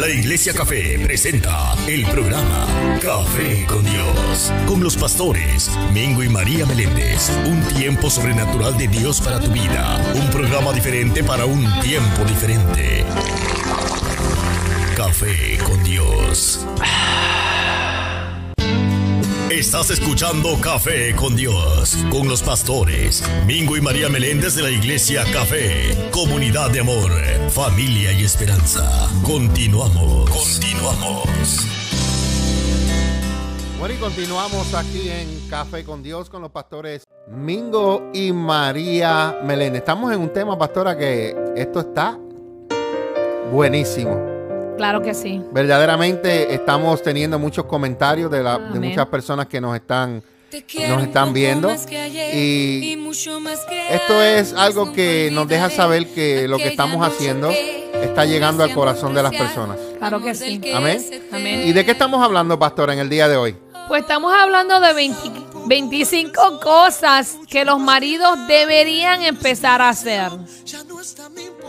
La Iglesia Café presenta el programa Café con Dios, con los pastores Mingo y María Meléndez. Un tiempo sobrenatural de Dios para tu vida. Un programa diferente para un tiempo diferente. Café con Dios. Estás escuchando Café con Dios, con los pastores Mingo y María Meléndez de la Iglesia Café, comunidad de amor, familia y esperanza. Continuamos, continuamos. Bueno, y continuamos aquí en Café con Dios con los pastores Mingo y María Meléndez. Estamos en un tema, pastora, que esto está buenísimo. Claro que sí. Verdaderamente estamos teniendo muchos comentarios de, la, de Amén. muchas personas que nos están, nos están viendo. Y esto es algo que nos deja saber que lo que estamos haciendo está llegando al corazón de las personas. Claro que sí. Amén. Amén. ¿Y de qué estamos hablando, pastora, en el día de hoy? Pues estamos hablando de 20 25 cosas que los maridos deberían empezar a hacer.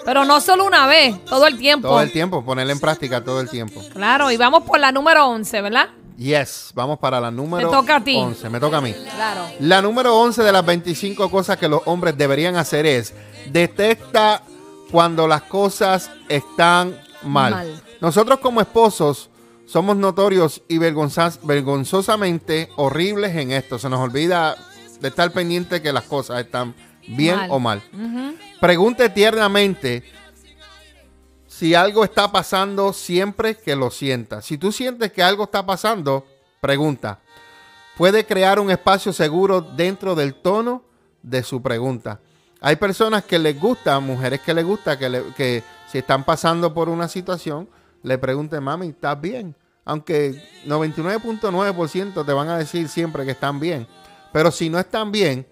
Pero no solo una vez, todo el tiempo. Todo el tiempo, ponerla en práctica todo el tiempo. Claro, y vamos por la número 11, ¿verdad? Yes, vamos para la número Te toca a ti. 11. Me toca a mí. Claro. La número 11 de las 25 cosas que los hombres deberían hacer es detecta cuando las cosas están mal. Mal. Nosotros como esposos somos notorios y vergonzosamente horribles en esto. Se nos olvida de estar pendiente que las cosas están bien Mal. o mal. Pregunte tiernamente si algo está pasando siempre que lo sienta. Si tú sientes que algo está pasando, pregunta. Puede crear un espacio seguro dentro del tono de su pregunta. Hay personas que les gusta, mujeres que les gusta, que, le- que si están pasando por una situación, le pregunten, mami, ¿estás bien? Aunque 99.9% te van a decir siempre que están bien. Pero si no están bien,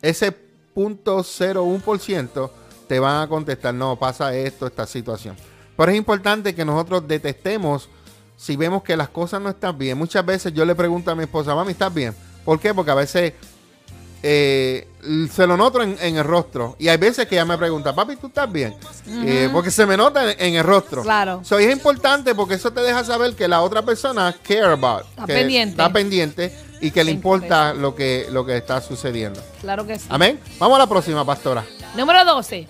ese 0.01% te van a contestar, no, pasa esto, esta situación. Pero es importante que nosotros detestemos si vemos que las cosas no están bien. Muchas veces yo le pregunto a mi esposa, mami, ¿estás bien? ¿Por qué? Porque a veces eh, se lo noto en, en el rostro. Y hay veces que ella me pregunta, papi, ¿tú estás bien? Eh, porque se me nota en, en el rostro. Claro. So, es importante porque eso te deja saber que la otra persona care about. Está que pendiente. Está pendiente y que le Le importa lo que, lo que está sucediendo. Claro que sí. Amén. Vamos a la próxima, pastora. Número 12.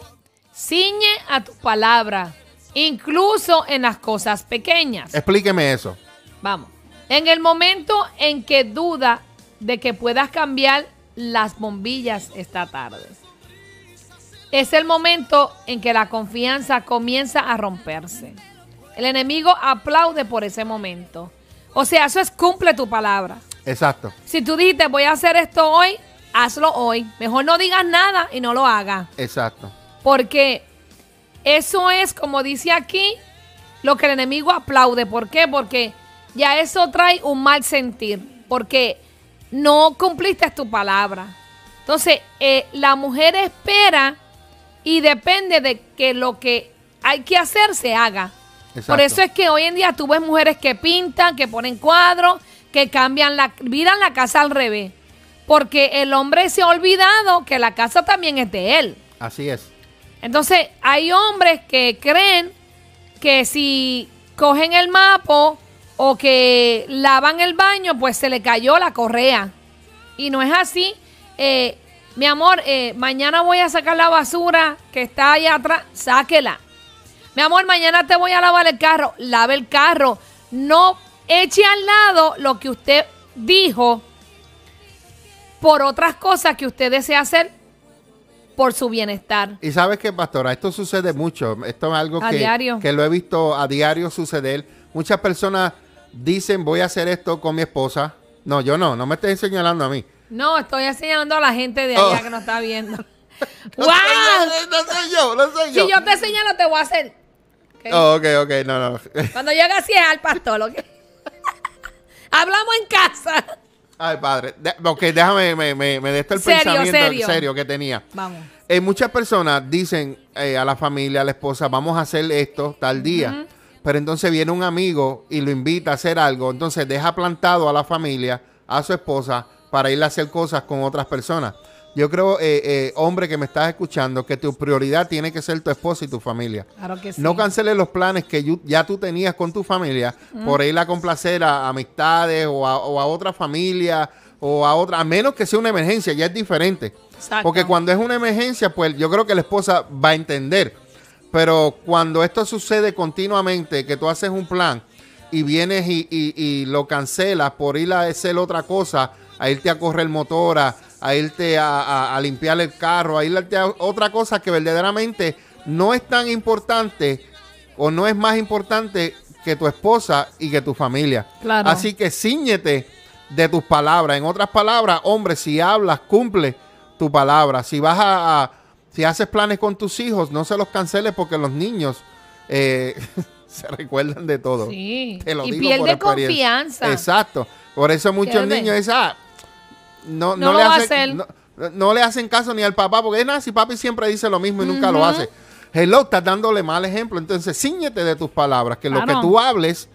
Ciñe a tu palabra, incluso en las cosas pequeñas. Explíqueme eso. Vamos. En el momento en que duda de que puedas cambiar las bombillas esta tarde. Es el momento en que la confianza comienza a romperse. El enemigo aplaude por ese momento. O sea, eso es cumple tu palabra. Exacto. Si tú dijiste voy a hacer esto hoy, hazlo hoy. Mejor no digas nada y no lo hagas. Exacto. Porque eso es, como dice aquí, lo que el enemigo aplaude. ¿Por qué? Porque ya eso trae un mal sentir. Porque no cumpliste tu palabra. Entonces, eh, la mujer espera y depende de que lo que hay que hacer se haga. Exacto. Por eso es que hoy en día tú ves mujeres que pintan, que ponen cuadros, que cambian la, viran la casa al revés. Porque el hombre se ha olvidado que la casa también es de él. Así es. Entonces, hay hombres que creen que si cogen el mapo o que lavan el baño, pues se le cayó la correa. Y no es así. Eh, mi amor, eh, mañana voy a sacar la basura que está allá atrás, sáquela. Mi amor, mañana te voy a lavar el carro, lave el carro. No eche al lado lo que usted dijo por otras cosas que usted desea hacer por su bienestar. Y sabes qué, pastora, esto sucede mucho. Esto es algo A que, diario. que lo he visto a diario suceder. Muchas personas dicen, voy a hacer esto con mi esposa. No, yo no, no me estés señalando a mí. No, estoy enseñando a la gente de allá Oh. que nos está viendo. No ¡Wow! soy yo, no soy yo, no soy yo. Si yo te señalo, te voy a hacer. ¿ok? Oh, ok, ok, no, no. Cuando llegue así es al pastor, ¿ok? Hablamos en casa. Ay, padre. De- ok, déjame, me, me, me de esto el Serio, pensamiento serio. que tenía. Vamos. Eh, muchas personas dicen eh, a la familia, a la esposa, vamos a hacer esto tal día. Pero entonces viene un amigo y lo invita a hacer algo. Entonces deja plantado a la familia, a su esposa, para ir a hacer cosas con otras personas. Yo creo, eh, eh, hombre que me estás escuchando, que tu prioridad tiene que ser tu esposa y tu familia. Claro que sí. No canceles los planes que you- ya tú tenías con tu familia por ir a complacer a amistades o a, o a otra familia o a otra, a menos que sea una emergencia, ya es diferente. Exacto. Porque cuando es una emergencia, pues yo creo que la esposa va a entender. Pero cuando esto sucede continuamente, que tú haces un plan y vienes y, y- y lo cancelas por ir a hacer otra cosa, a irte a correr motora, a irte a, a- a limpiar el carro, a irte a otra cosa que verdaderamente no es tan importante o no es más importante que tu esposa y que tu familia. Claro. Así que ciñete de tus palabras. En otras palabras, hombre, si hablas, cumple tu palabra. Si vas a, a- si haces planes con tus hijos, no se los canceles porque los niños eh, se recuerdan de todo. Sí. Te lo y digo pierde por confianza. Exacto. Por eso muchos niños dicen, ah, no, No le hacen, no, no le hacen caso ni al papá, porque es nada, si papi siempre dice lo mismo y nunca lo hace. Hello, estás dándole mal ejemplo. Entonces, ciñete de tus palabras, que lo que tú hables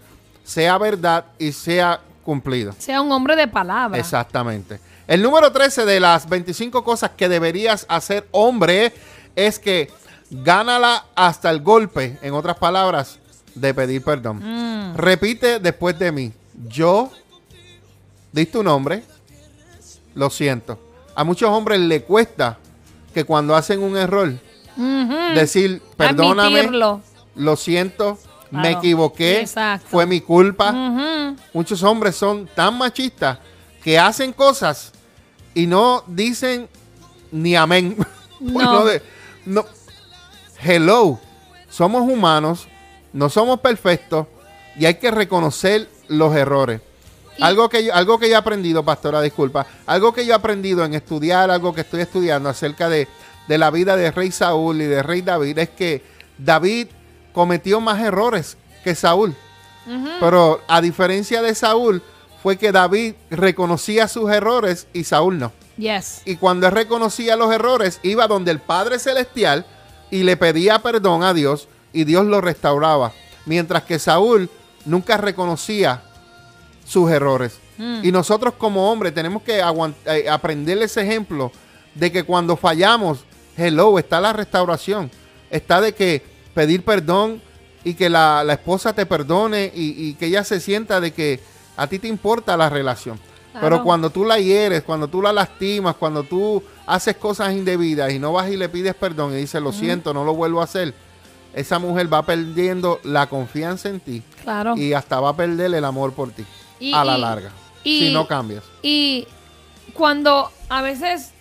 sea verdad y sea cumplido. Sea un hombre de palabra. Exactamente. El número 13 de las 25 cosas que deberías hacer, hombre, es que gánala hasta el golpe. En otras palabras, de pedir perdón. Mm. Repite después de mí. Yo, di tu nombre, lo siento. A muchos hombres le cuesta que cuando hacen un error, decir, perdóname, Admitirlo. lo siento, me equivoqué, Exacto. fue mi culpa. Muchos hombres son tan machistas que hacen cosas y no dicen ni amén. No. de- no. Hello, somos humanos, no somos perfectos y hay que reconocer los errores. Y- Algo que, yo, algo que yo he aprendido, pastora, disculpa, algo que yo he aprendido en estudiar, algo que estoy estudiando acerca de, de la vida de rey Saúl y de rey David, es que David cometió más errores que Saúl. Pero a diferencia de Saúl, fue que David reconocía sus errores y Saúl no. Yes. Y cuando él reconocía los errores, iba donde el Padre Celestial y le pedía perdón a Dios y Dios lo restauraba. Mientras que Saúl nunca reconocía sus errores. Y nosotros como hombres tenemos que eh, aprender ese ejemplo de que cuando fallamos, hello, está la restauración. Está de que pedir perdón y que la, la esposa te perdone y, y que ella se sienta de que a ti te importa la relación. Claro. Pero cuando tú la hieres, cuando tú la lastimas, cuando tú haces cosas indebidas y no vas y le pides perdón y dices, lo siento, no lo vuelvo a hacer, esa mujer va perdiendo la confianza en ti Claro. y hasta va a perder el amor por ti Y- a la y- larga. y- si no cambias. Y cuando a veces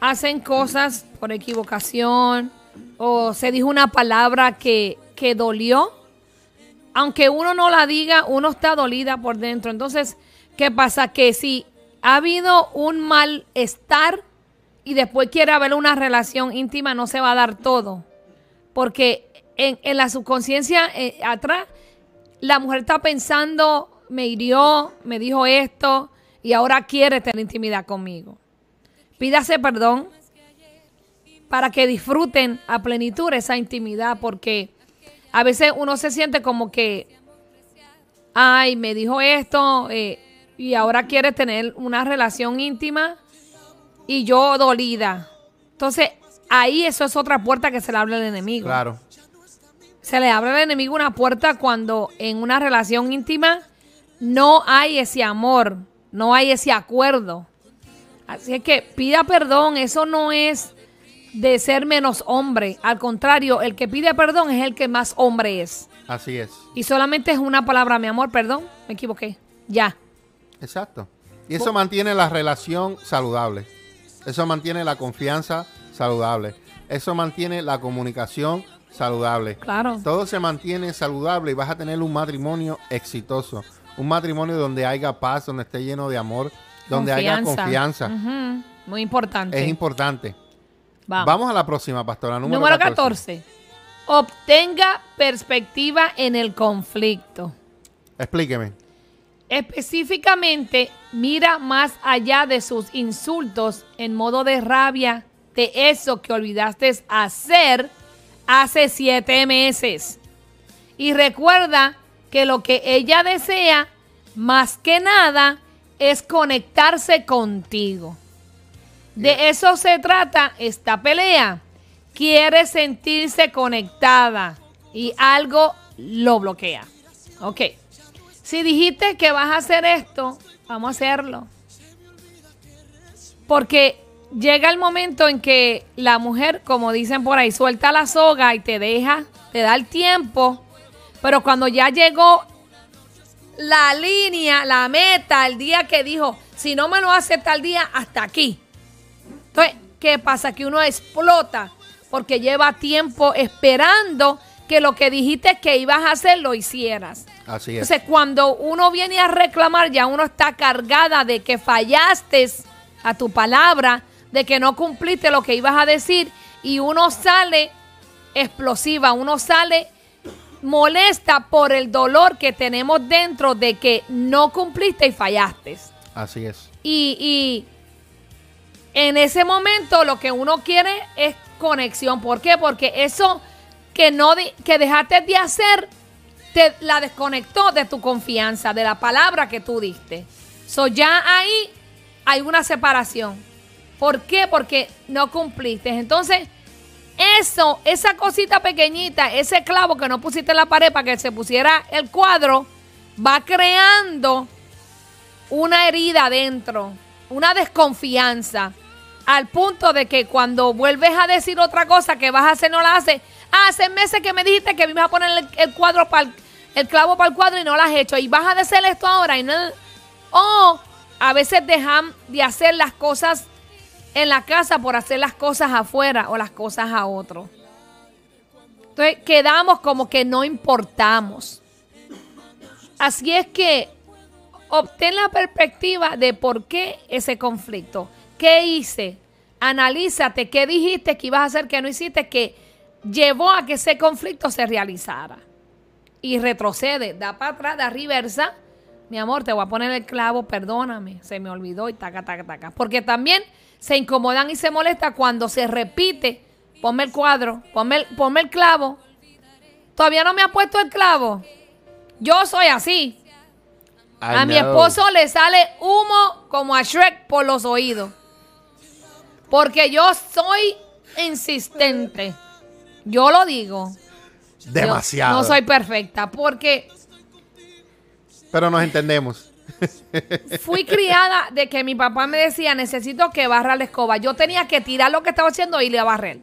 hacen cosas por equivocación o se dijo una palabra que, que dolió, aunque uno no la diga, uno está dolida por dentro. Entonces, ¿qué pasa? Que si ha habido un malestar y después quiere haber una relación íntima, no se va a dar todo. Porque en, la subconsciencia eh, atrás, la mujer está pensando, me hirió, me dijo esto y ahora quiere tener intimidad conmigo. Pídase perdón para que disfruten a plenitud esa intimidad porque a veces uno se siente como que, ay, me dijo esto eh, y ahora quiere tener una relación íntima y yo dolida. Entonces, ahí eso es otra puerta que se le abre al enemigo. Claro. Se le abre al enemigo una puerta cuando en una relación íntima no hay ese amor, no hay ese acuerdo. Así es que pida perdón, eso no es de ser menos hombre. Al contrario, el que pide perdón es el que más hombre es. Así es. Y solamente es una palabra, mi amor, perdón, me equivoqué. Ya. Exacto. Y eso mantiene la relación saludable. Eso mantiene la confianza saludable. Eso mantiene la comunicación saludable. Claro. Todo se mantiene saludable y vas a tener un matrimonio exitoso. Un matrimonio donde haya paz, donde esté lleno de amor, donde haya confianza. Muy importante. Es importante. Vamos. Vamos a la próxima, pastora. Número, Número 14. 14. Obtenga perspectiva en el conflicto. Explíqueme. Específicamente, mira más allá de sus insultos en modo de rabia de eso que olvidaste hacer hace siete meses. Y recuerda que lo que ella desea, más que nada, es conectarse contigo. De eso se trata esta pelea. Quiere sentirse conectada y algo lo bloquea. Ok. Si dijiste que vas a hacer esto, vamos a hacerlo. Porque llega el momento en que la mujer, como dicen por ahí, suelta la soga y te deja, te da el tiempo. Pero cuando ya llegó la línea, la meta, el día que dijo, si no me lo hace tal día, hasta aquí. Entonces, ¿qué pasa? Que uno explota porque lleva tiempo esperando que lo que dijiste que ibas a hacer lo hicieras. Así es. Entonces, cuando uno viene a reclamar, ya uno está cargada de que fallaste a tu palabra, de que no cumpliste lo que ibas a decir y uno sale explosiva, uno sale molesta por el dolor que tenemos dentro de que no cumpliste y fallaste. Así es. Y, y en ese momento lo que uno quiere es conexión. ¿Por qué? Porque eso que no que dejaste de hacer te la desconectó de tu confianza, de la palabra que tú diste. So ya ahí hay una separación. ¿Por qué? Porque no cumpliste. Entonces, eso, esa cosita pequeñita, ese clavo que no pusiste en la pared para que se pusiera el cuadro, va creando una herida adentro, una desconfianza, al punto de que cuando vuelves a decir otra cosa que vas a hacer, no la haces. Ah, hace meses que me dijiste que me ibas a poner el, cuadro para el, clavo para el cuadro y no lo has hecho. Y vas a hacer esto ahora y no. O a veces dejan de hacer las cosas en la casa por hacer las cosas afuera o las cosas a otro. Entonces quedamos como que no importamos. Así es que obtén la perspectiva de por qué ese conflicto. ¿Qué hice? Analízate qué dijiste que ibas a hacer que no hiciste que llevó a que ese conflicto se realizara. Y retrocede, da para atrás, da reversa. Mi amor, te voy a poner el clavo, perdóname, se me olvidó y taca, taca, taca. Porque también se incomodan y se molesta cuando se repite. Ponme el cuadro, ponme ponme el clavo. Todavía no me ha puesto el clavo. Yo soy así. A mi esposo le sale humo como a Shrek por los oídos. Porque yo soy insistente. Yo lo digo. Yo Demasiado. no soy perfecta porque Pero nos entendemos. fui criada de que mi papá me decía, necesito que barra la escoba. Yo tenía que tirar lo que estaba haciendo y a barrer.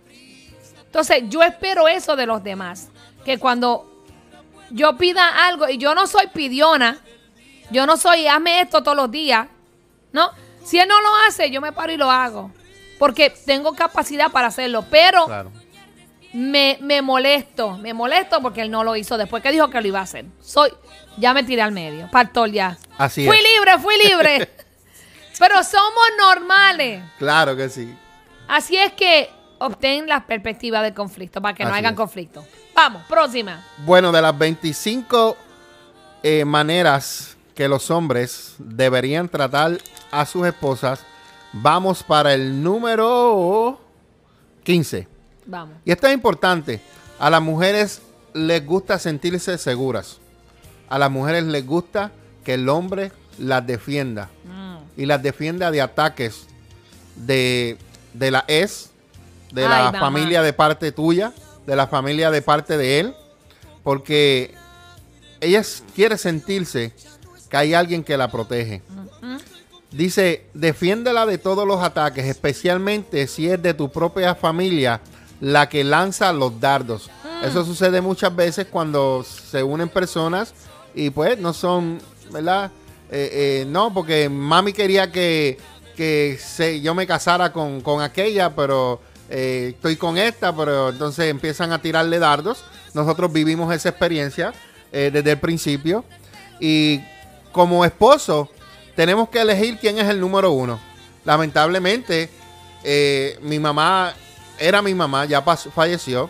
Entonces, yo espero eso de los demás. Que cuando yo pida algo, y yo no soy pidiona, yo no soy, hazme esto todos los días, ¿no? Si él no lo hace, yo me paro y lo hago. Porque tengo capacidad para hacerlo. Pero Claro. me, me molesto, me molesto porque él no lo hizo después que dijo que lo iba a hacer. Soy, ya me tiré al medio, pastor ya. Así fui es. libre, fui libre. Pero somos normales. Claro que sí. Así es que obtén la perspectiva del conflicto para que no hagan es. conflicto. Vamos, próxima. Bueno, de las 25 eh, maneras que los hombres deberían tratar a sus esposas, vamos para el número 15. Vamos. Y esto es importante. A las mujeres les gusta sentirse seguras. A las mujeres les gusta que el hombre las defienda. Y las defienda de ataques de, de la ex, de Ay, la mamá. familia de parte tuya, de la familia de parte de él. Porque ella quiere sentirse que hay alguien que la protege. Dice, defiéndela de todos los ataques, especialmente si es de tu propia familia la que lanza los dardos. Eso sucede muchas veces cuando se unen personas y pues no son, ¿verdad? Eh, eh, no, porque mami quería que, que se- yo me casara con, con aquella, pero eh, estoy con esta, pero entonces empiezan a tirarle dardos. Nosotros vivimos esa experiencia desde el principio. Y como esposo, tenemos que elegir quién es el número uno. Lamentablemente, eh, mi mamá era mi mamá, ya falleció,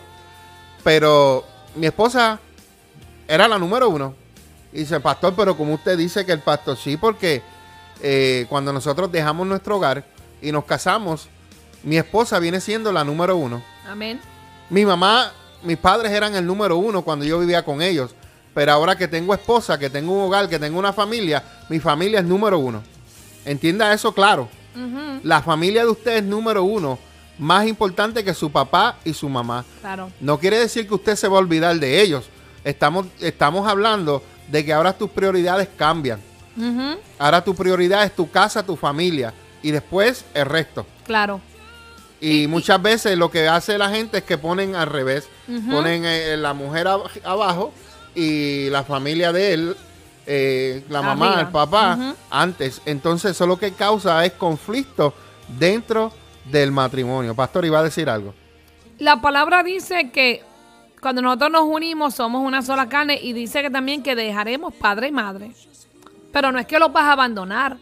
pero mi esposa era la número uno. Y dice, pastor, pero como usted dice que el pastor sí, porque eh, cuando nosotros dejamos nuestro hogar y nos casamos, mi esposa viene siendo la número uno. Amén. Mi mamá, mis padres eran el número uno cuando yo vivía con ellos. Pero ahora que tengo esposa, que tengo un hogar, que tengo una familia, mi familia es número uno. Entienda eso claro. La familia de usted es número uno, más importante que su papá y su mamá. Claro. No quiere decir que usted se va a olvidar de ellos. Estamos, estamos hablando de que ahora tus prioridades cambian. Ahora tu prioridad es tu casa, tu familia y después el resto. Claro. Y muchas veces lo que hace la gente es que ponen al revés. Ponen eh, la mujer ab- abajo y la familia de él, eh, la mamá, el papá, antes. Entonces eso lo que causa es conflicto dentro del matrimonio. Pastor, iba a decir algo. La palabra dice que cuando nosotros nos unimos somos una sola carne y dice que también que dejaremos padre y madre. Pero no es que los vas a abandonar,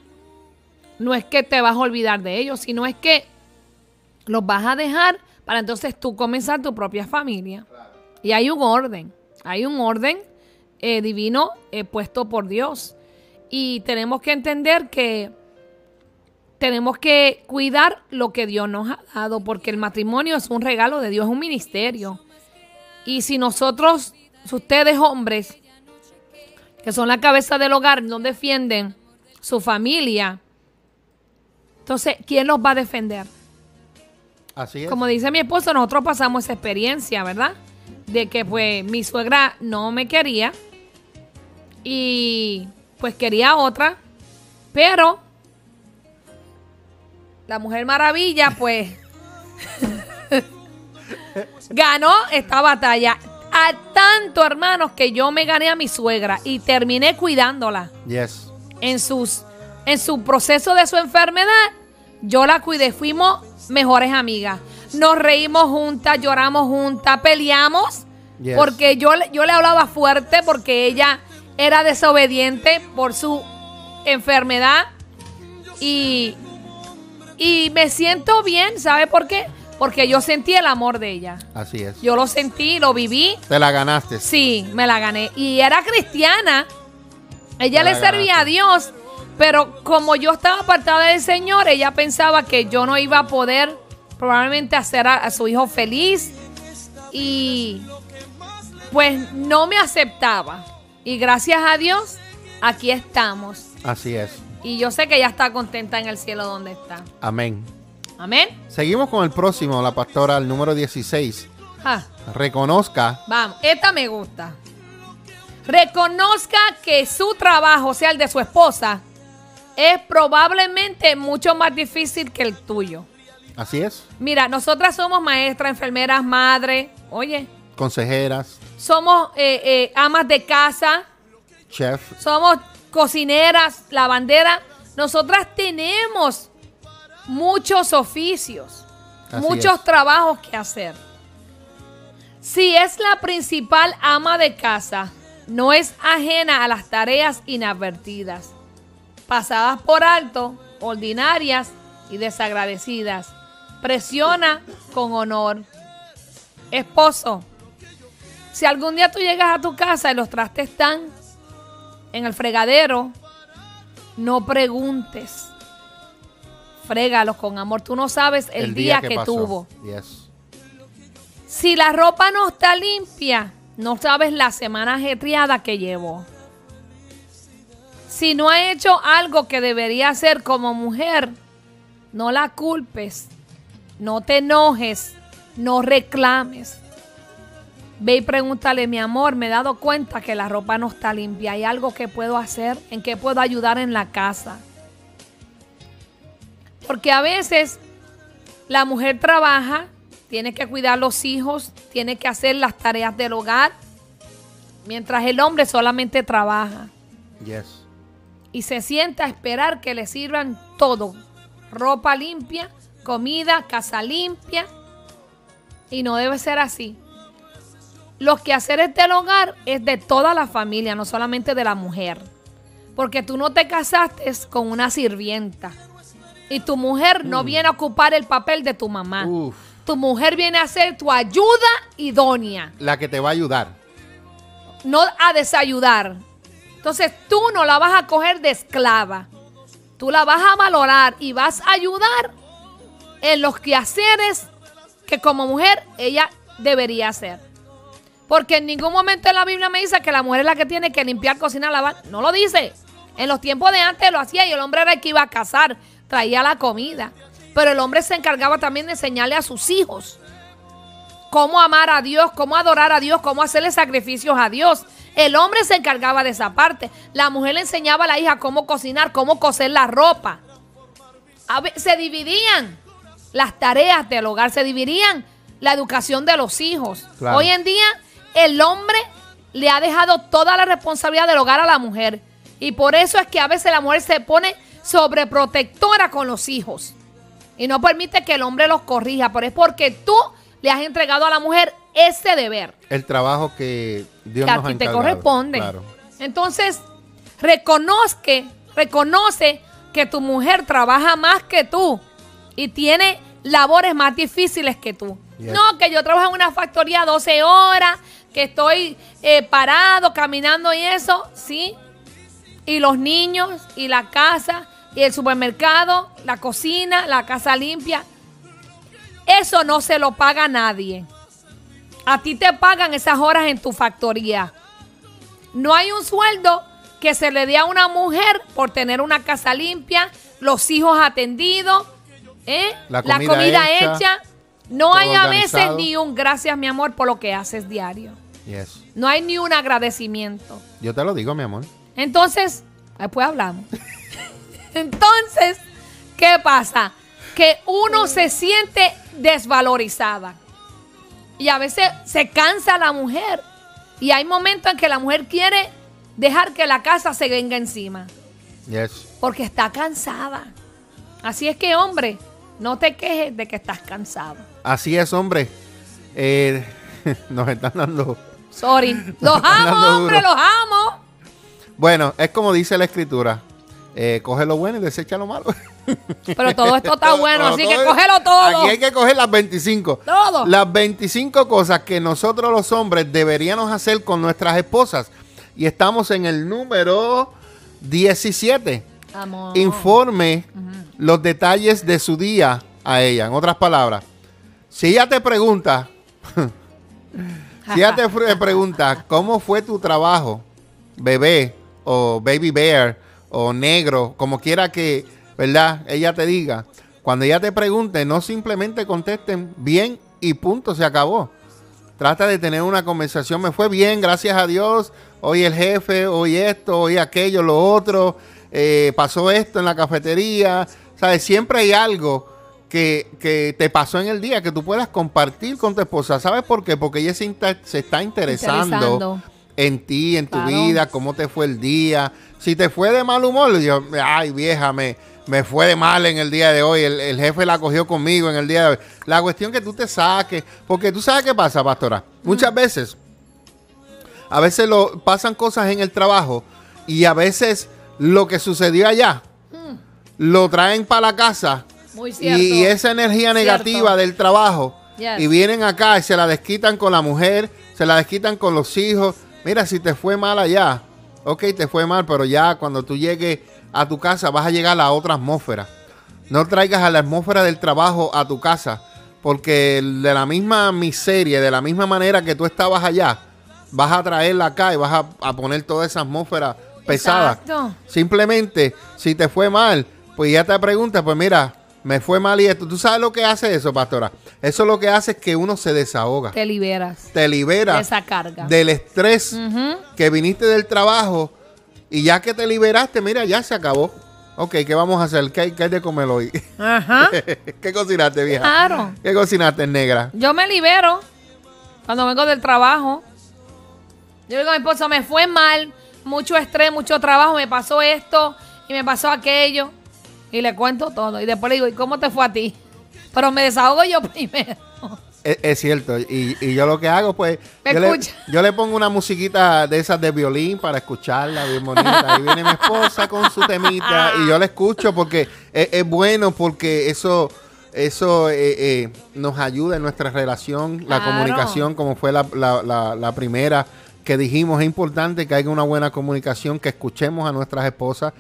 no es que te vas a olvidar de ellos, sino es que los vas a dejar para entonces tú comenzar tu propia familia. Y hay un orden, hay un orden eh, divino eh, puesto por Dios. Y tenemos que entender que tenemos que cuidar lo que Dios nos ha dado, porque el matrimonio es un regalo de Dios, es un ministerio. Y si nosotros, si ustedes hombres, que son la cabeza del hogar, no defienden su familia, entonces, ¿quién los va a defender? Así es. Como dice mi esposo, nosotros pasamos esa experiencia, ¿verdad? De que pues mi suegra no me quería y pues quería otra, pero la Mujer Maravilla pues ganó esta batalla. A tanto, hermanos, que yo me gané a mi suegra y terminé cuidándola Yes. en sus en su proceso de su enfermedad, yo la cuidé, fuimos mejores amigas. Nos reímos juntas, lloramos juntas, peleamos Yes. porque yo le- yo le hablaba fuerte porque ella era desobediente por su enfermedad y y me siento bien, ¿sabe por qué? Porque yo sentí el amor de ella. Así es. Yo lo sentí, lo viví Te la ganaste. Sí, me la gané. Y era cristiana. Ella Te le servía a. Dios. Pero como yo estaba apartada del Señor, ella pensaba que yo no iba a poder probablemente hacer a, a su hijo feliz. Y pues no me aceptaba. Y gracias a Dios, aquí estamos. Así es. Y yo sé que ella está contenta en el cielo donde está. Amén. Amén. Seguimos con el próximo, la pastora, el número 16. Ah. Reconozca Vamos, esta me gusta. Reconozca que su trabajo, o sea, el de su esposa, es probablemente mucho más difícil que el tuyo. Así es. Mira, nosotras somos maestras, enfermeras, madres, oye, Consejeras, somos eh, eh, amas de casa, chef. somos cocineras, lavanderas. Nosotras tenemos muchos oficios, Así muchos es. trabajos que hacer. Si es la principal ama de casa, no es ajena a las tareas inadvertidas, pasadas por alto, ordinarias y desagradecidas. Presiona con honor. Esposo, si algún día tú llegas a tu casa y los trastes están en el fregadero, no preguntes. Frégalos con amor. Tú no sabes el, día, que, tuvo. Yes. Si la ropa no está limpia, no sabes la semana ajetreada que llevó. Si no ha hecho algo que debería hacer como mujer, no la culpes, no te enojes, no reclames. Ve y pregúntale, mi amor, me he dado cuenta que la ropa no está limpia. ¿Hay algo que puedo hacer? ¿En qué puedo ayudar en la casa? Porque a veces la mujer trabaja, tiene que cuidar los hijos, tiene que hacer las tareas del hogar, mientras el hombre solamente trabaja Yes. y se sienta a esperar que le sirvan todo. Ropa limpia, comida, casa limpia. Y no debe ser así. Los quehaceres del hogar es de toda la familia, no solamente de la mujer. Porque tú no te casaste con una sirvienta. Y tu mujer no viene a ocupar el papel de tu mamá. Uf. Tu mujer viene a ser tu ayuda idónea La que te va a ayudar. no a desayudar. Entonces tú no la vas a coger de esclava. Tú la vas a valorar y vas a ayudar en los quehaceres que como mujer ella debería hacer. Porque en ningún momento en la Biblia me dice que la mujer es la que tiene que limpiar, cocinar, lavar. No lo dice. En los tiempos de antes lo hacía y el hombre era el que iba a cazar. traía la comida. Pero el hombre se encargaba también de enseñarle a sus hijos cómo amar a Dios, cómo adorar a Dios, cómo hacerle sacrificios a Dios. El hombre se encargaba de esa parte. La mujer le enseñaba a la hija cómo cocinar, cómo coser la ropa. se dividían las tareas del hogar, se dividían la educación de los hijos. Hoy en día el hombre le ha dejado toda la responsabilidad del hogar a la mujer. Y por eso es que a veces la mujer se pone sobreprotectora con los hijos. Y no permite que el hombre los corrija. Pero es porque tú le has entregado a la mujer ese deber. El trabajo que Dios que a ti te corresponde. Entonces, reconozca, reconoce que tu mujer trabaja más que tú y tiene labores más difíciles que tú. No, que yo trabajo en una factoría 12 horas, que estoy eh, parado, caminando y eso, sí. Y los niños, y la casa, y el supermercado, la cocina, la casa limpia. Eso no se lo paga nadie. A ti te pagan esas horas en tu factoría. No hay un sueldo que se le dé a una mujer por tener una casa limpia, los hijos atendidos, ¿eh? la comida, hecha, No hay a veces ni un gracias, mi amor, por lo que haces diario. No hay ni un agradecimiento. Yo te lo digo, mi amor. Entonces, después hablamos. Entonces, ¿qué pasa? Que uno se siente desvalorizada. Y a veces se cansa la mujer. Y hay momentos en que la mujer quiere dejar que la casa se venga encima. Porque está cansada. Así es que, hombre, no te quejes de que estás cansado. Así es, hombre. Eh, nos están dando. Sorry. Los amo, hombre, los amo. Bueno, es como dice la escritura. Eh, coge lo bueno y desecha lo malo. Pero todo esto está bueno, así que cógelo todo. Aquí hay que coger las 25. Todo. Las 25 cosas que nosotros los hombres deberíamos hacer con nuestras esposas. Y estamos en el número 17. Informe los detalles de su día a ella. En otras palabras, si ella te pregunta, si ella te pregunta cómo fue tu trabajo, bebé o baby bear, o negro, como quiera que, ¿verdad? Ella te diga. Cuando ella te pregunte, no simplemente contesten bien y punto, se acabó. Trata de tener una conversación. Me fue bien, gracias a Dios. Hoy el jefe, hoy esto, hoy aquello, lo otro. Eh, pasó esto en la cafetería. ¿Sabes? Siempre hay algo que, que, te pasó en el día que tú puedas compartir con tu esposa. ¿Sabes por qué? Porque ella se, está interesando, en ti, en tu vida, cómo te fue el día. Si te fue de mal humor, yo, ay vieja, me, me fue de mal en el día de hoy, el, jefe la cogió conmigo en el día de hoy. La cuestión que tú te saques, porque tú sabes qué pasa, pastora. Muchas mm. veces, a veces lo, pasan cosas en el trabajo y a veces lo que sucedió allá mm. lo traen para la casa. Muy cierto. Y, esa energía negativa del trabajo. Y vienen acá y se la desquitan con la mujer, se la desquitan con los hijos. Mira, si te fue mal allá, ok, te fue mal, pero ya cuando tú llegues a tu casa vas a llegar a la otra atmósfera. No traigas a la atmósfera del trabajo a tu casa, porque de la misma miseria, de la misma manera que tú estabas allá, vas a traerla acá y vas a, poner toda esa atmósfera pesada. Simplemente, si te fue mal, pues ya te preguntas, pues mira, me fue mal y esto. ¿Tú sabes lo que hace eso, pastora? Eso lo que hace es que uno se desahoga. Te liberas. Te liberas. De esa carga. Del estrés que viniste del trabajo y ya que te liberaste, mira, ya se acabó. Ok, ¿qué vamos a hacer? ¿Qué hay, de comer hoy? Ajá. ¿Qué cocinaste, vieja? Claro. ¿Qué cocinaste, negra? Yo me libero cuando vengo del trabajo. Yo digo a mi esposo, me fue mal, mucho estrés, mucho trabajo, me pasó esto y me pasó aquello y le cuento todo. Y después le digo, ¿y cómo te fue a ti? Pero me desahogo yo primero. Es, cierto, y, yo lo que hago, pues, yo le, pongo una musiquita de esas de violín para escucharla, bien bonita. Ahí viene mi esposa con su temita y yo la escucho porque es, bueno, porque eso eso eh, eh, nos ayuda en nuestra relación, la comunicación, como fue la, la, la primera que dijimos, es importante que haya una buena comunicación, que escuchemos a nuestras esposas.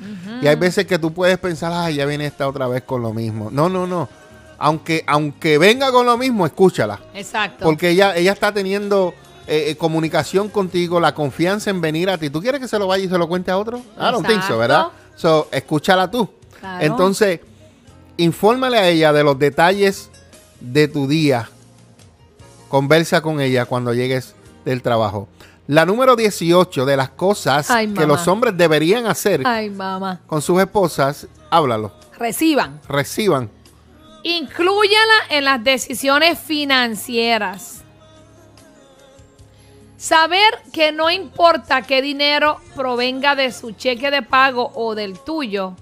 Y hay veces que tú puedes pensar, ay, ya viene esta otra vez con lo mismo. No, no, no. Aunque, aunque venga con lo mismo, escúchala. Exacto. Porque ella, ella está teniendo eh, eh, comunicación contigo, la confianza en venir a ti. ¿Tú quieres que se lo vaya y se lo cuente a otro? Ah, no pienso, ¿verdad? So, escúchala tú. Entonces, Infórmale a ella de los detalles de tu día. Conversa con ella cuando llegues del trabajo. La número 18 de las cosas Ay, que los hombres deberían hacer Ay, mamá. con sus esposas, háblalo, Reciban. reciban. Inclúyala en las decisiones financieras. Saber que no importa qué dinero provenga de su cheque de pago o del tuyo,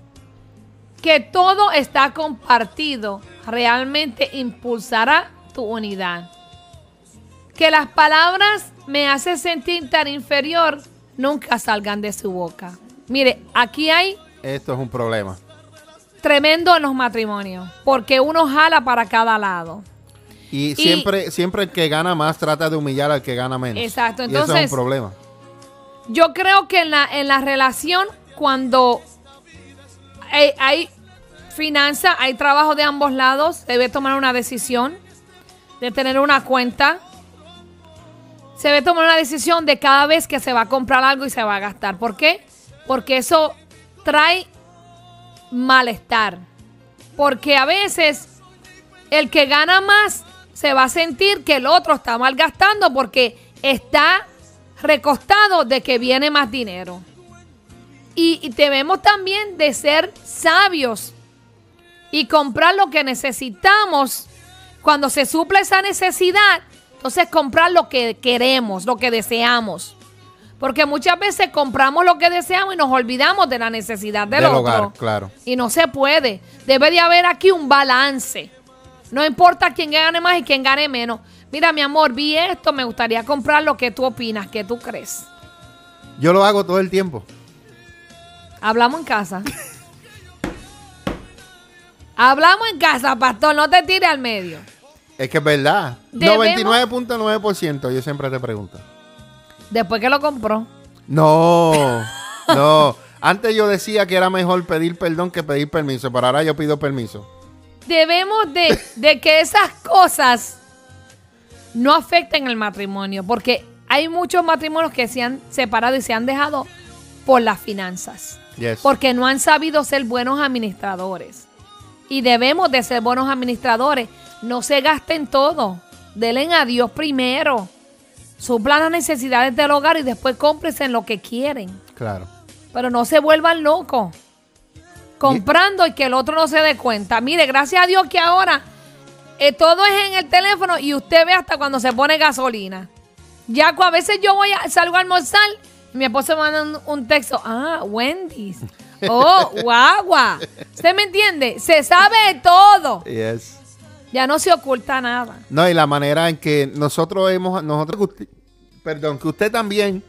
que todo está compartido, realmente impulsará tu unidad. Que las palabras me hacen sentir tan inferior nunca salgan de su boca. Mire, aquí hay Esto es un problema. tremendo en los matrimonios, porque uno jala para cada lado. Y, siempre, siempre el que gana más trata de humillar al que gana menos. Exacto, Y eso es entonces- un problema. Yo creo que en la, en la relación, cuando hay, hay finanzas, hay trabajo de ambos lados, debe tomar una decisión de tener una cuenta. Se debe tomar una decisión de cada vez que se va a comprar algo y se va a gastar. ¿Por qué? Porque eso trae malestar. Porque a veces el que gana más se va a sentir que el otro está malgastando porque está recostado de que viene más dinero. Y, y debemos también de ser sabios y comprar lo que necesitamos. Cuando se suple esa necesidad, entonces comprar lo que queremos, lo que deseamos. Porque muchas veces compramos lo que deseamos y nos olvidamos de la necesidad del, Del otro. hogar, claro. Y no se puede. Debe de haber aquí un balance. No importa quién gane más y quién gane menos. Mira, mi amor, vi esto, me gustaría comprar lo que tú opinas, que tú crees. Yo lo hago todo el tiempo. Hablamos en casa. Hablamos en casa, pastor, no te tires al medio. Es que es verdad. Debemos- 99.9% yo siempre te pregunto. Después que lo compró. No, no. Antes yo decía que era mejor pedir perdón que pedir permiso, pero ahora yo pido permiso. Debemos de, de que esas cosas no afecten el matrimonio, porque hay muchos matrimonios que se han separado y se han dejado por las finanzas. Yes. porque no han sabido ser buenos administradores. Y debemos de ser buenos administradores. No se gasten todo. Denle a Dios primero. Suplan las necesidades del hogar y después cómprense en lo que quieren. Claro. Pero no se vuelvan locos. Comprando y que el otro no se dé cuenta. Mire, gracias a Dios que ahora eh, todo es en el teléfono y usted ve hasta cuando se pone gasolina. Ya a veces yo voy a, salgo a almorzar y mi esposo me manda un, un texto. Ah, Wendy's. Oh, guagua. ¿Usted me entiende? Se sabe de todo. Yes. Ya no se oculta nada. No, y la manera en que nosotros hemos, nosotros, perdón, que usted también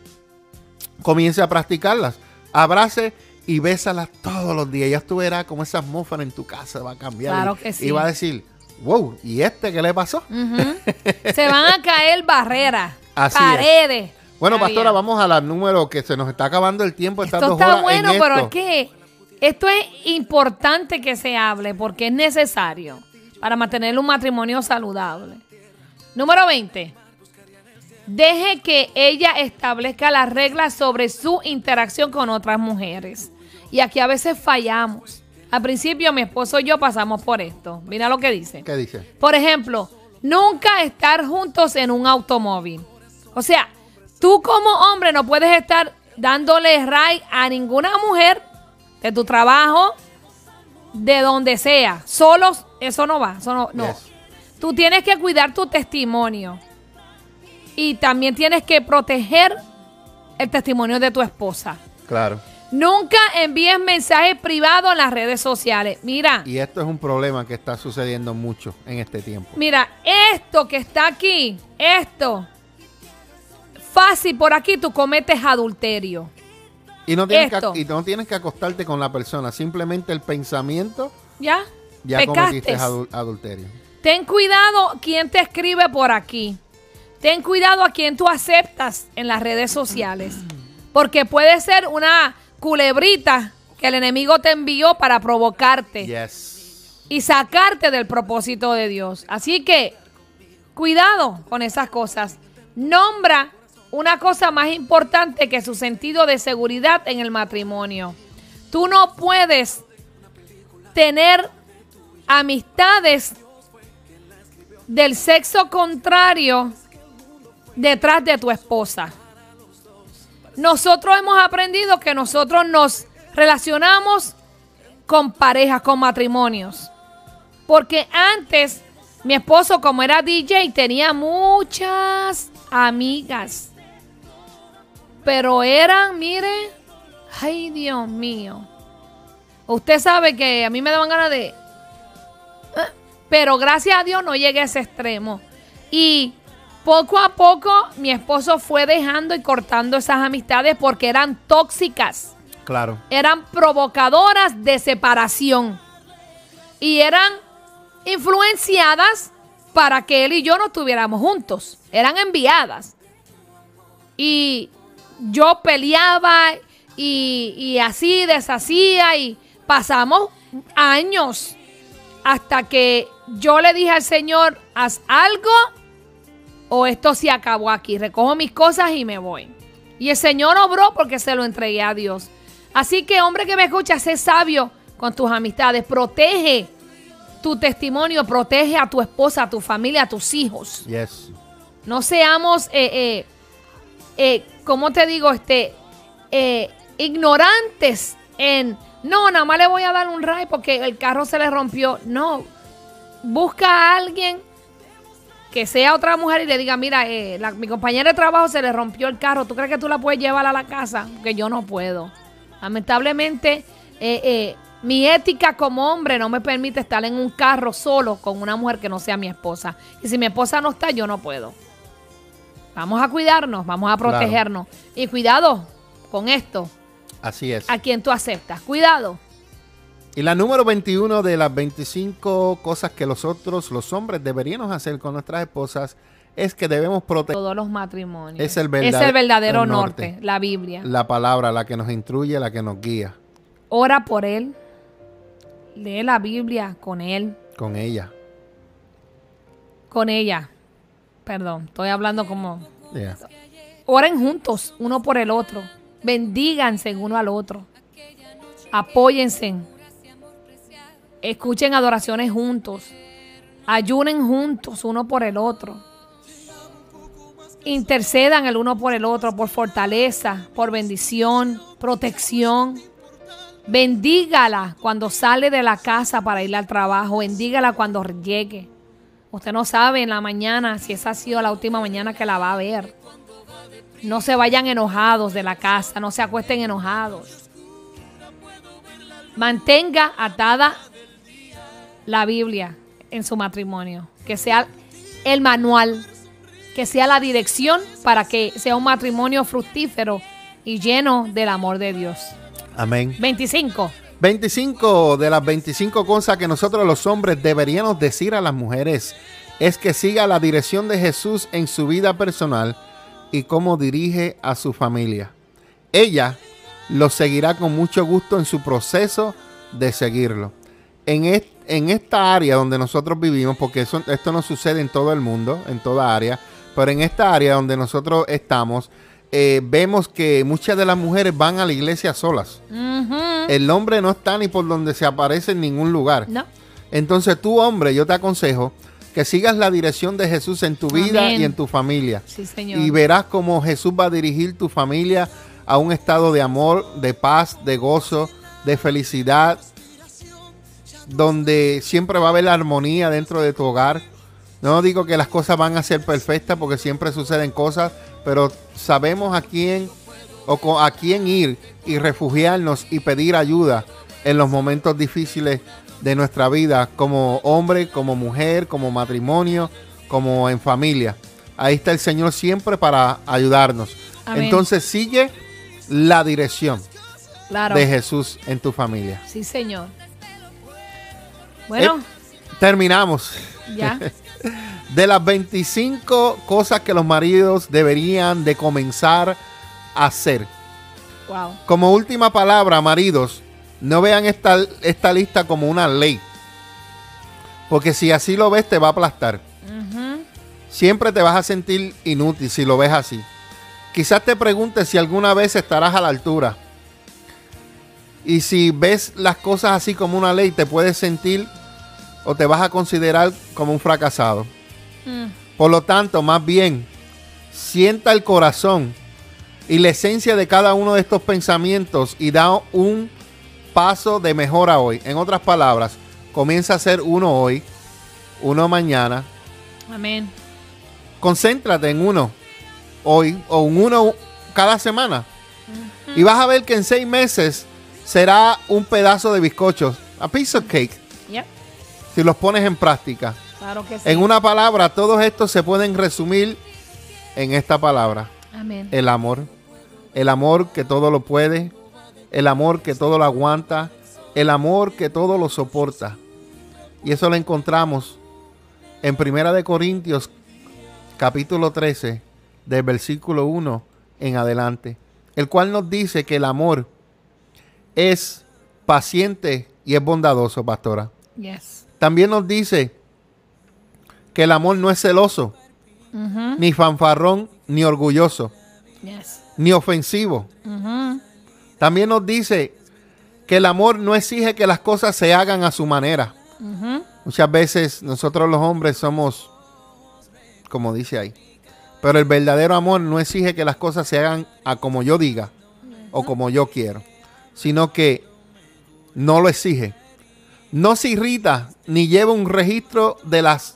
comience a practicarlas. Abrace y bésalas todos los días. Ya tú verás cómo esa atmósfera en tu casa va a cambiar. Claro que sí. Y va a decir, wow, ¿y este qué le pasó? Se van a caer barreras, Así es. paredes. Bueno, pastora, vamos a la número que se nos está acabando el tiempo. Esto dos está horas bueno, en pero es que esto es importante que se hable porque es necesario para mantener un matrimonio saludable. Número 20. Deje que ella establezca las reglas sobre su interacción con otras mujeres. Y aquí a veces fallamos. Al principio mi esposo y yo pasamos por esto. Mira lo que dice. ¿Qué dice? Por ejemplo, nunca estar juntos en un automóvil. O sea, tú como hombre no puedes estar dándole ray a ninguna mujer de tu trabajo, de donde sea. Solos, eso no va. Eso no, no. Yes. Tú tienes que cuidar tu testimonio. Y también tienes que proteger el testimonio de tu esposa. Claro. Nunca envíes mensajes privados en las redes sociales. Mira, Y esto es un problema que está sucediendo mucho en este tiempo. Mira, esto que está aquí, esto, fácil por aquí tú cometes adulterio. Y no, tienes Esto. que, y no tienes que acostarte con la persona. Simplemente el pensamiento ¿Ya? Ya Pecaste. cometiste adu- adulterio. Ten cuidado quién te escribe por aquí. Ten cuidado a quién tú aceptas en las redes sociales. Porque puede ser una culebrita que el enemigo te envió para provocarte. Yes. y sacarte del propósito de Dios. Así que cuidado con esas cosas. Nombra una cosa más importante que su sentido de seguridad en el matrimonio. Tú no puedes tener amistades del sexo contrario detrás de tu esposa. Nosotros hemos aprendido que nosotros nos relacionamos con parejas, con matrimonios. Porque antes mi esposo, como era DJ, tenía muchas amigas. Pero eran, mire, ay Dios mío. Usted sabe que a mí me daban ganas de... Pero gracias a Dios no llegué a ese extremo. Y poco a poco mi esposo fue dejando y cortando esas amistades porque eran tóxicas. Claro. Eran provocadoras de separación. Y eran influenciadas para que él y yo no estuviéramos juntos. Eran enviadas. Y yo peleaba y, y así deshacía y pasamos años hasta que yo le dije al Señor, haz algo o esto se acabó aquí. Recojo mis cosas y me voy. Y el Señor obró porque se lo entregué a Dios. Así que hombre que me escucha, sé sabio con tus amistades. Protege tu testimonio, protege a tu esposa, a tu familia, a tus hijos. Yes. No seamos, eh, eh, eh, ¿cómo te digo? Este, ignorantes en, no, nada más le voy a dar un ray porque el carro se le rompió. No, busca a alguien que sea otra mujer y le diga, mira, eh, la- mi compañera de trabajo se le rompió el carro, ¿tú crees que tú la puedes llevar a la casa? Porque yo no puedo. Lamentablemente, eh, eh, mi ética como hombre no me permite estar en un carro solo con una mujer que no sea mi esposa. Y si mi esposa no está, yo no puedo. Vamos a cuidarnos, vamos a Claro. protegernos. Y cuidado con esto, Así es. a quien tú aceptas. Cuidado. Y la número 21 de las 25 cosas que nosotros, los hombres, deberíamos hacer con nuestras esposas es que debemos proteger Todos los matrimonios. Es el verdad- es el verdadero norte, norte. la Biblia. la palabra, la que nos instruye, la que nos guía Ora por él. Lee la Biblia con él, con ella. con ella. Perdón, estoy hablando como... Yeah. Oren juntos, uno por el otro. Bendíganse uno al otro. Apóyense. Escuchen adoraciones juntos. Ayunen juntos uno por el otro. Intercedan el uno por el otro por fortaleza, por bendición, protección. Bendígala cuando sale de la casa para ir al trabajo. Bendígala cuando llegue. Usted no sabe en la mañana si esa ha sido la última mañana que la va a ver. No se vayan enojados de la casa, no se acuesten enojados. Mantenga atada la Biblia en su matrimonio, que sea el manual, que sea la dirección para que sea un matrimonio fructífero y lleno del amor de Dios. Amén. 25. 25 de las 25 cosas que nosotros los hombres deberíamos decir a las mujeres es que siga la dirección de Jesús en su vida personal y cómo dirige a su familia. Ella lo seguirá con mucho gusto en su proceso de seguirlo. En, est- en esta área donde nosotros vivimos, porque eso- esto no sucede en todo el mundo, en toda área, pero en esta área donde nosotros estamos, eh, vemos que muchas de las mujeres van a la iglesia solas. El hombre no está ni por donde se aparece en ningún lugar. No. Entonces tú, hombre, yo te aconsejo que sigas la dirección de Jesús en tu vida Amén. y en tu familia. Sí, Señor. Y verás cómo Jesús va a dirigir tu familia a un estado de amor, de paz, de gozo, de felicidad, donde siempre va a haber armonía dentro de tu hogar. No digo que las cosas van a ser perfectas porque siempre suceden cosas, pero sabemos a quién o a quién ir y refugiarnos y pedir ayuda en los momentos difíciles de nuestra vida, como hombre, como mujer, como matrimonio, como en familia. Ahí está el Señor siempre para ayudarnos. Amén. Entonces sigue la dirección Claro. de Jesús en tu familia. Sí, Señor. Bueno, Terminamos. ya. De las 25 cosas que los maridos deberían de comenzar a hacer. Wow. Como última palabra, maridos, no vean esta, esta lista como una ley. Porque si así lo ves, te va a aplastar. Siempre te vas a sentir inútil si lo ves así. Quizás te preguntes si alguna vez estarás a la altura. Y si ves las cosas así como una ley, te puedes sentir o te vas a considerar como un fracasado. Mm. Por lo tanto, más bien, sienta el corazón y la esencia de cada uno de estos pensamientos y da un paso de mejora hoy. En otras palabras, comienza a ser uno hoy, uno mañana. Amén. Concéntrate en uno hoy o en uno cada semana. Y vas a ver que en seis meses será un pedazo de bizcocho, a piece of cake, Yep. si los pones en práctica. Claro que sí. En una palabra, todos estos se pueden resumir en esta palabra. Amén. El amor. El amor que todo lo puede. El amor que todo lo aguanta. El amor que todo lo soporta. Y eso lo encontramos en Primera de Corintios capítulo 13 del versículo 1 en adelante. El cual nos dice que el amor es paciente y es bondadoso, pastora. Yes. También nos dice que el amor no es celoso, ni fanfarrón, ni orgulloso, Yes. ni ofensivo. También nos dice que el amor no exige que las cosas se hagan a su manera. Muchas veces nosotros los hombres somos, como dice ahí, pero el verdadero amor no exige que las cosas se hagan a como yo diga o como yo quiero, sino que no lo exige. No se irrita ni lleva un registro de las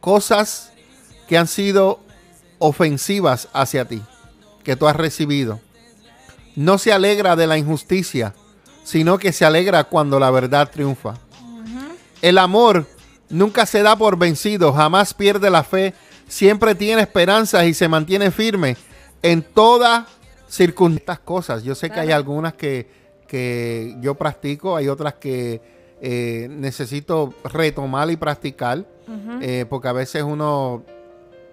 cosas que han sido ofensivas hacia ti, que tú has recibido. No se alegra de la injusticia, sino que se alegra cuando la verdad triunfa. El amor nunca se da por vencido, jamás pierde la fe, siempre tiene esperanzas y se mantiene firme en todas circunstancias cosas. Yo sé que hay algunas que, que yo practico, hay otras que eh, necesito retomar y practicar, eh, porque a veces uno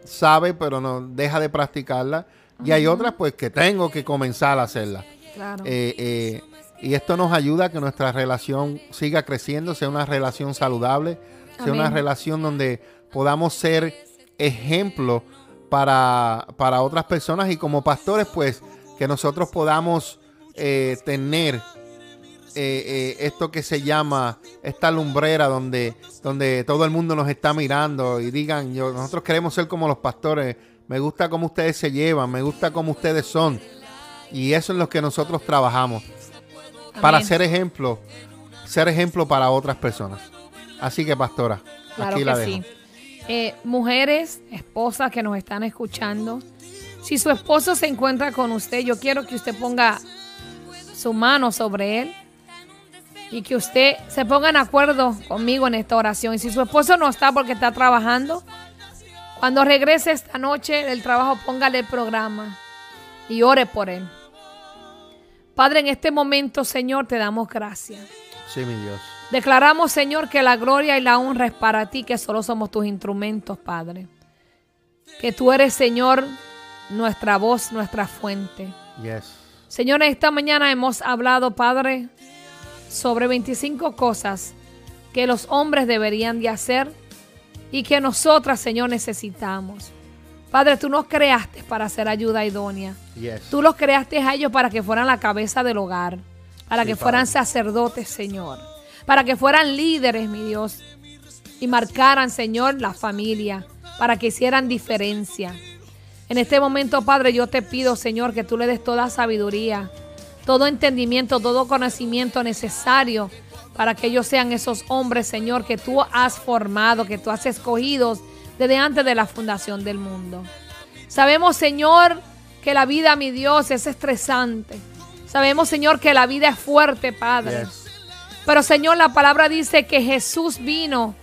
sabe pero no deja de practicarla. Y hay otras pues que tengo que comenzar a hacerla. Claro. Eh, eh, y esto nos ayuda a que nuestra relación siga creciendo, sea una relación saludable, sea una relación donde podamos ser ejemplo para, para otras personas y como pastores, pues que nosotros podamos eh, tener eh, eh, esto que se llama esta lumbrera donde, donde todo el mundo nos está mirando y digan, yo, nosotros queremos ser como los pastores, me gusta cómo ustedes se llevan, me gusta cómo ustedes son. Y eso es lo que nosotros trabajamos para ser ejemplo, ser ejemplo para otras personas. Así que, pastora, Claro aquí la dejo. sí. Eh, mujeres, esposas que nos están escuchando, si su esposo se encuentra con usted, yo quiero que usted ponga su mano sobre él y que usted se ponga en acuerdo conmigo en esta oración. Y si su esposo no está porque está trabajando, cuando regrese esta noche del trabajo, póngale el programa y ore por él. Padre, en este momento, Señor, te damos gracias. Sí, mi Dios. Declaramos, Señor, que la gloria y la honra es para ti, que solo somos tus instrumentos, Padre. Que tú eres, Señor, nuestra voz, nuestra fuente. Yes. Señor, esta mañana hemos hablado, Padre, sobre 25 cosas que los hombres deberían de hacer y que nosotras, Señor, necesitamos. Padre, tú nos creaste para hacer ayuda idónea. Yes. Tú los creaste a ellos para que fueran la cabeza del hogar, para Sí, que fueran Padre. sacerdotes, Señor, para que fueran líderes, mi Dios, y marcaran, Señor, la familia, para que hicieran diferencia. En este momento, Padre, yo te pido, Señor, que tú le des toda sabiduría, todo entendimiento, todo conocimiento necesario para que ellos sean esos hombres, Señor, que tú has formado, que tú has escogido desde antes de la fundación del mundo. Sabemos, Señor, que la vida, mi Dios, es estresante. Sabemos, Señor, que la vida es fuerte, Padre. Pero, Señor, la palabra dice que Jesús vino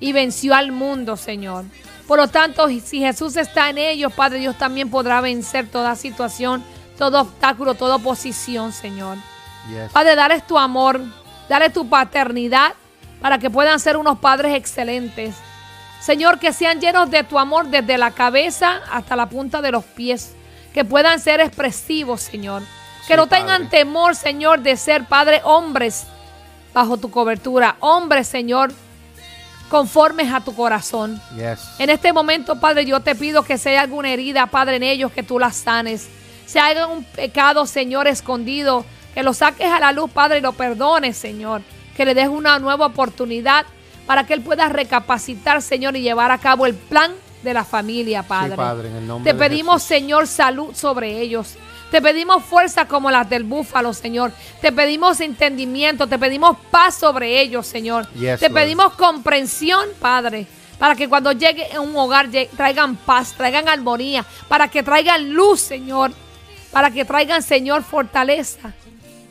y venció al mundo, Señor. Por lo tanto, si Jesús está en ellos, Padre, Dios también podrá vencer toda situación, todo obstáculo, toda oposición, Señor. Padre, dale tu amor, dale tu paternidad para que puedan ser unos padres excelentes. Señor, que sean llenos de tu amor desde la cabeza hasta la punta de los pies. Que puedan ser expresivos, Señor. Que Sí, no tengan Padre. temor, Señor, de ser, Padre, hombres bajo tu cobertura. Hombres, Señor, conformes a tu corazón. Yes. En este momento, Padre, yo te pido que si hay alguna herida, Padre, en ellos, que tú la sanes. Si hay algún pecado, Señor, escondido, que lo saques a la luz, Padre, y lo perdones, Señor. Que le des una nueva oportunidad para que Él pueda recapacitar, Señor, y llevar a cabo el plan de la familia, Padre. Sí, Padre, en el nombre Te de pedimos, Jesús. Señor, salud sobre ellos. Te pedimos fuerza como las del búfalo, Señor. Te pedimos entendimiento, te pedimos paz sobre ellos, Señor. Yes, te Lord. pedimos comprensión, Padre, para que cuando llegue a un hogar traigan paz, traigan armonía, para que traigan luz, Señor, para que traigan, Señor, fortaleza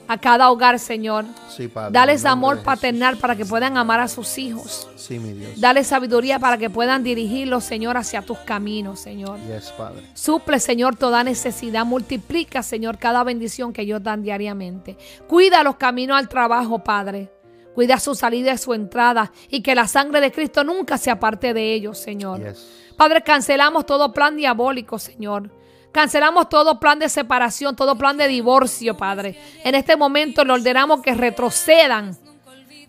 a cada hogar, Señor. Sí, Padre. Dales amor paternal para que puedan amar a sus hijos. Sí, mi Dios. Dale sabiduría para que puedan dirigirlos, Señor, hacia tus caminos, Señor. Yes, Padre. Suple, Señor, toda necesidad. Multiplica, Señor, cada bendición que ellos dan diariamente. Cuida los caminos al trabajo, Padre. Cuida su salida y su entrada. Y que la sangre de Cristo nunca se aparte de ellos, Señor. Yes. Padre, cancelamos todo plan diabólico, Señor. Cancelamos todo plan de separación, todo plan de divorcio, Padre. En este momento le ordenamos que retrocedan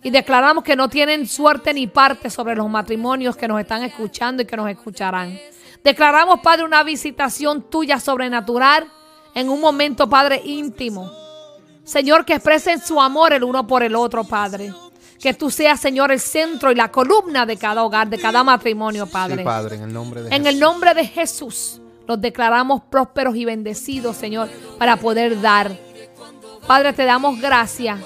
y declaramos que no tienen suerte ni parte sobre los matrimonios que nos están escuchando y que nos escucharán. Declaramos, Padre, una visitación tuya sobrenatural en un momento, Padre, íntimo. Señor, que expresen su amor el uno por el otro, Padre. Que tú seas, Señor, el centro y la columna de cada hogar, de cada matrimonio, Padre. Sí, Padre, en el nombre de En Jesús. el nombre de Jesús los declaramos prósperos y bendecidos, Señor, para poder dar. Padre, te damos gracias.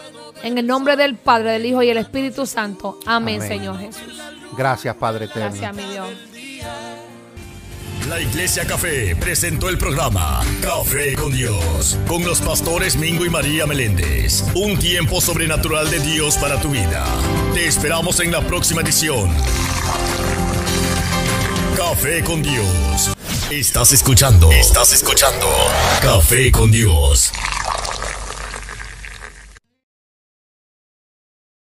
En el nombre del Padre, del Hijo y el Espíritu Santo. Amén, Amén. Señor Jesús. Gracias, Padre eterno. Gracias, mi Dios. La Iglesia Café presentó el programa Café con Dios, con los pastores Mingo y María Meléndez. Un tiempo sobrenatural de Dios para tu vida. Te esperamos en la próxima edición. Café con Dios. Estás escuchando. Estás escuchando. Café con Dios.